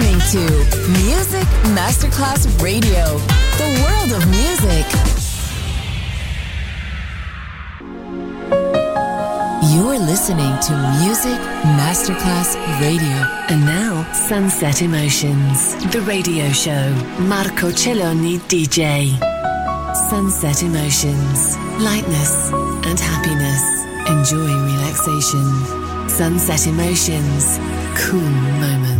listening to Music Masterclass Radio, the world of music. You're listening to Music Masterclass Radio. And now, Sunset Emotions, the radio show. Marco Celloni DJ. Sunset Emotions, lightness and happiness. Enjoy relaxation. Sunset Emotions, cool moments.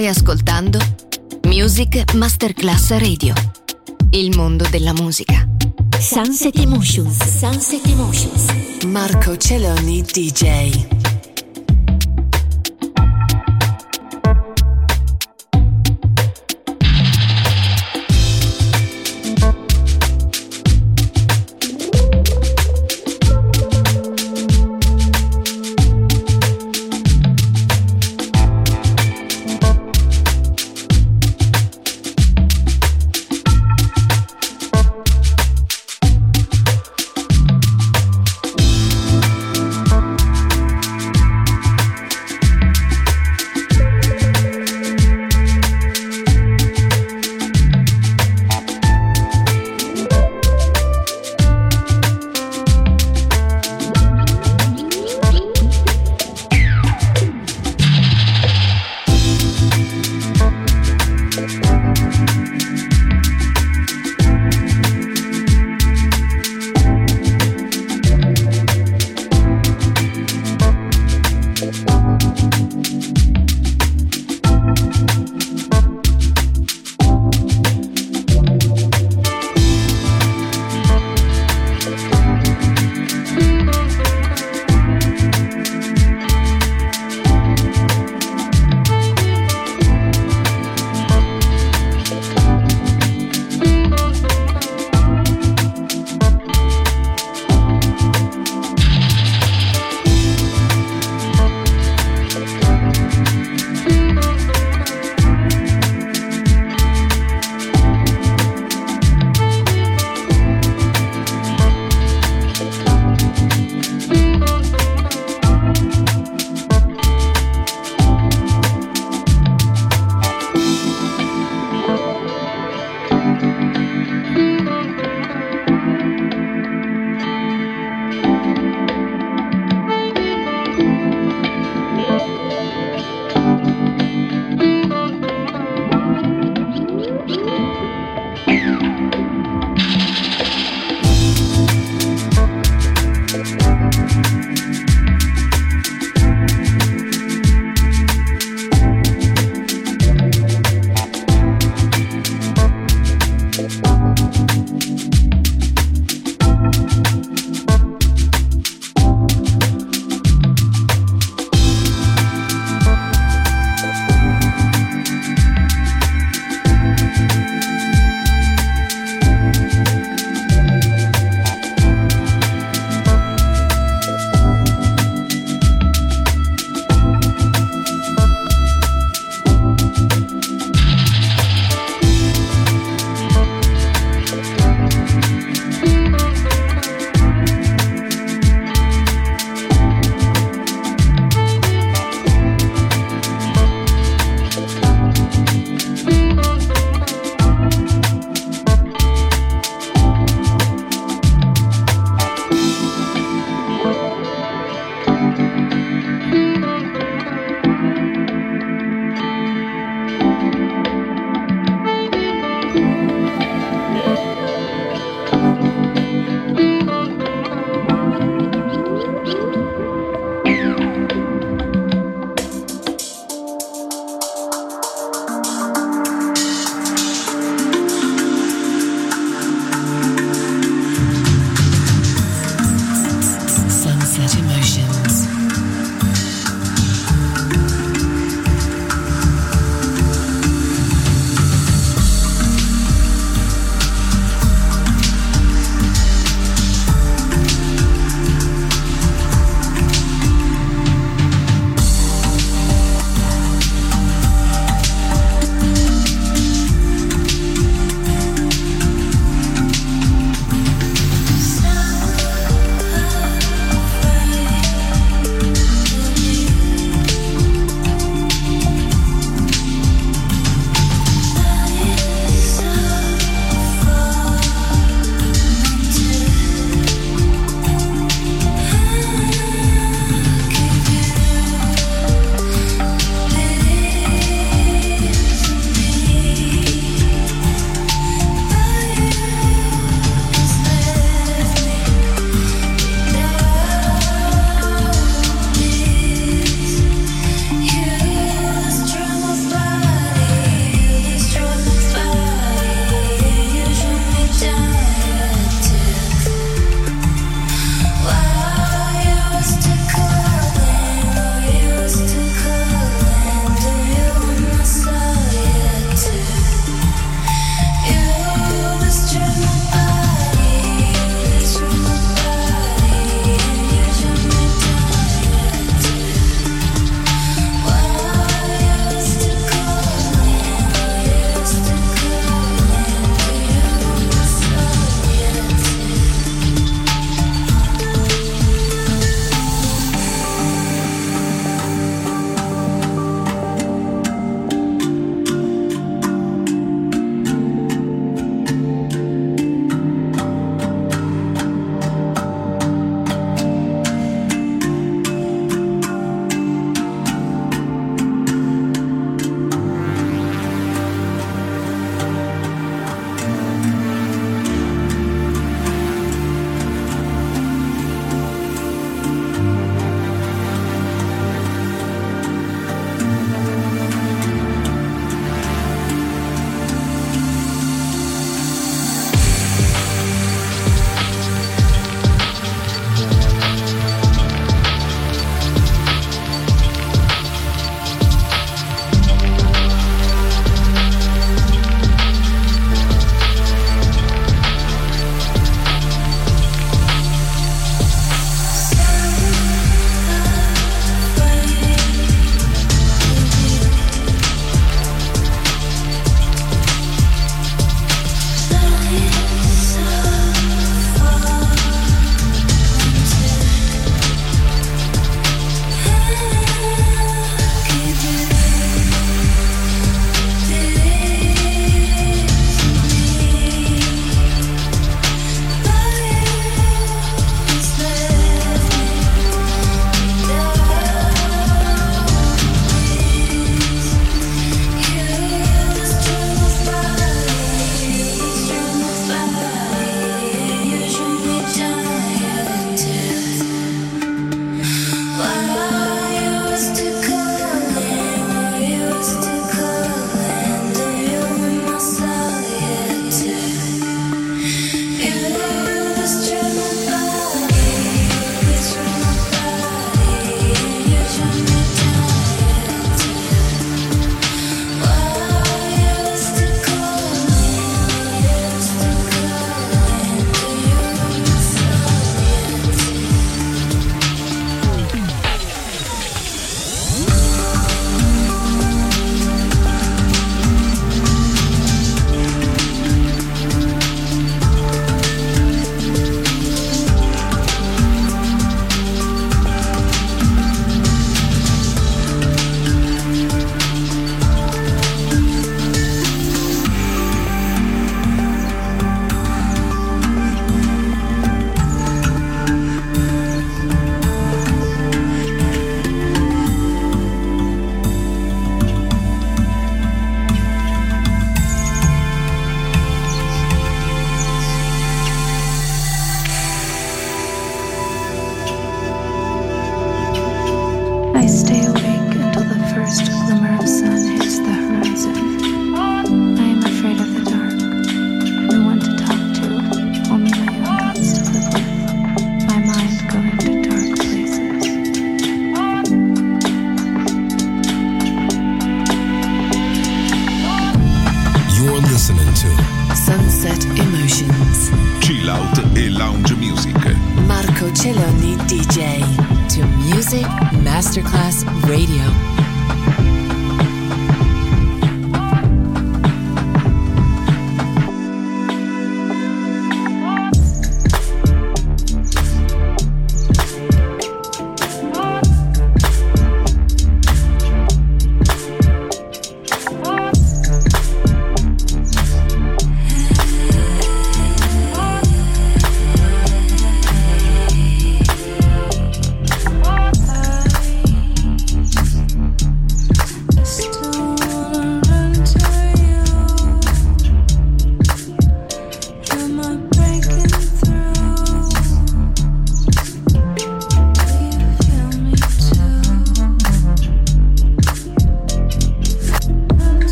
Stai ascoltando Music Masterclass Radio. Il mondo della musica. Sunset Emotions. Sunset Emotions. Marco Celloni DJ.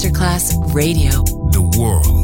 Masterclass Radio. the world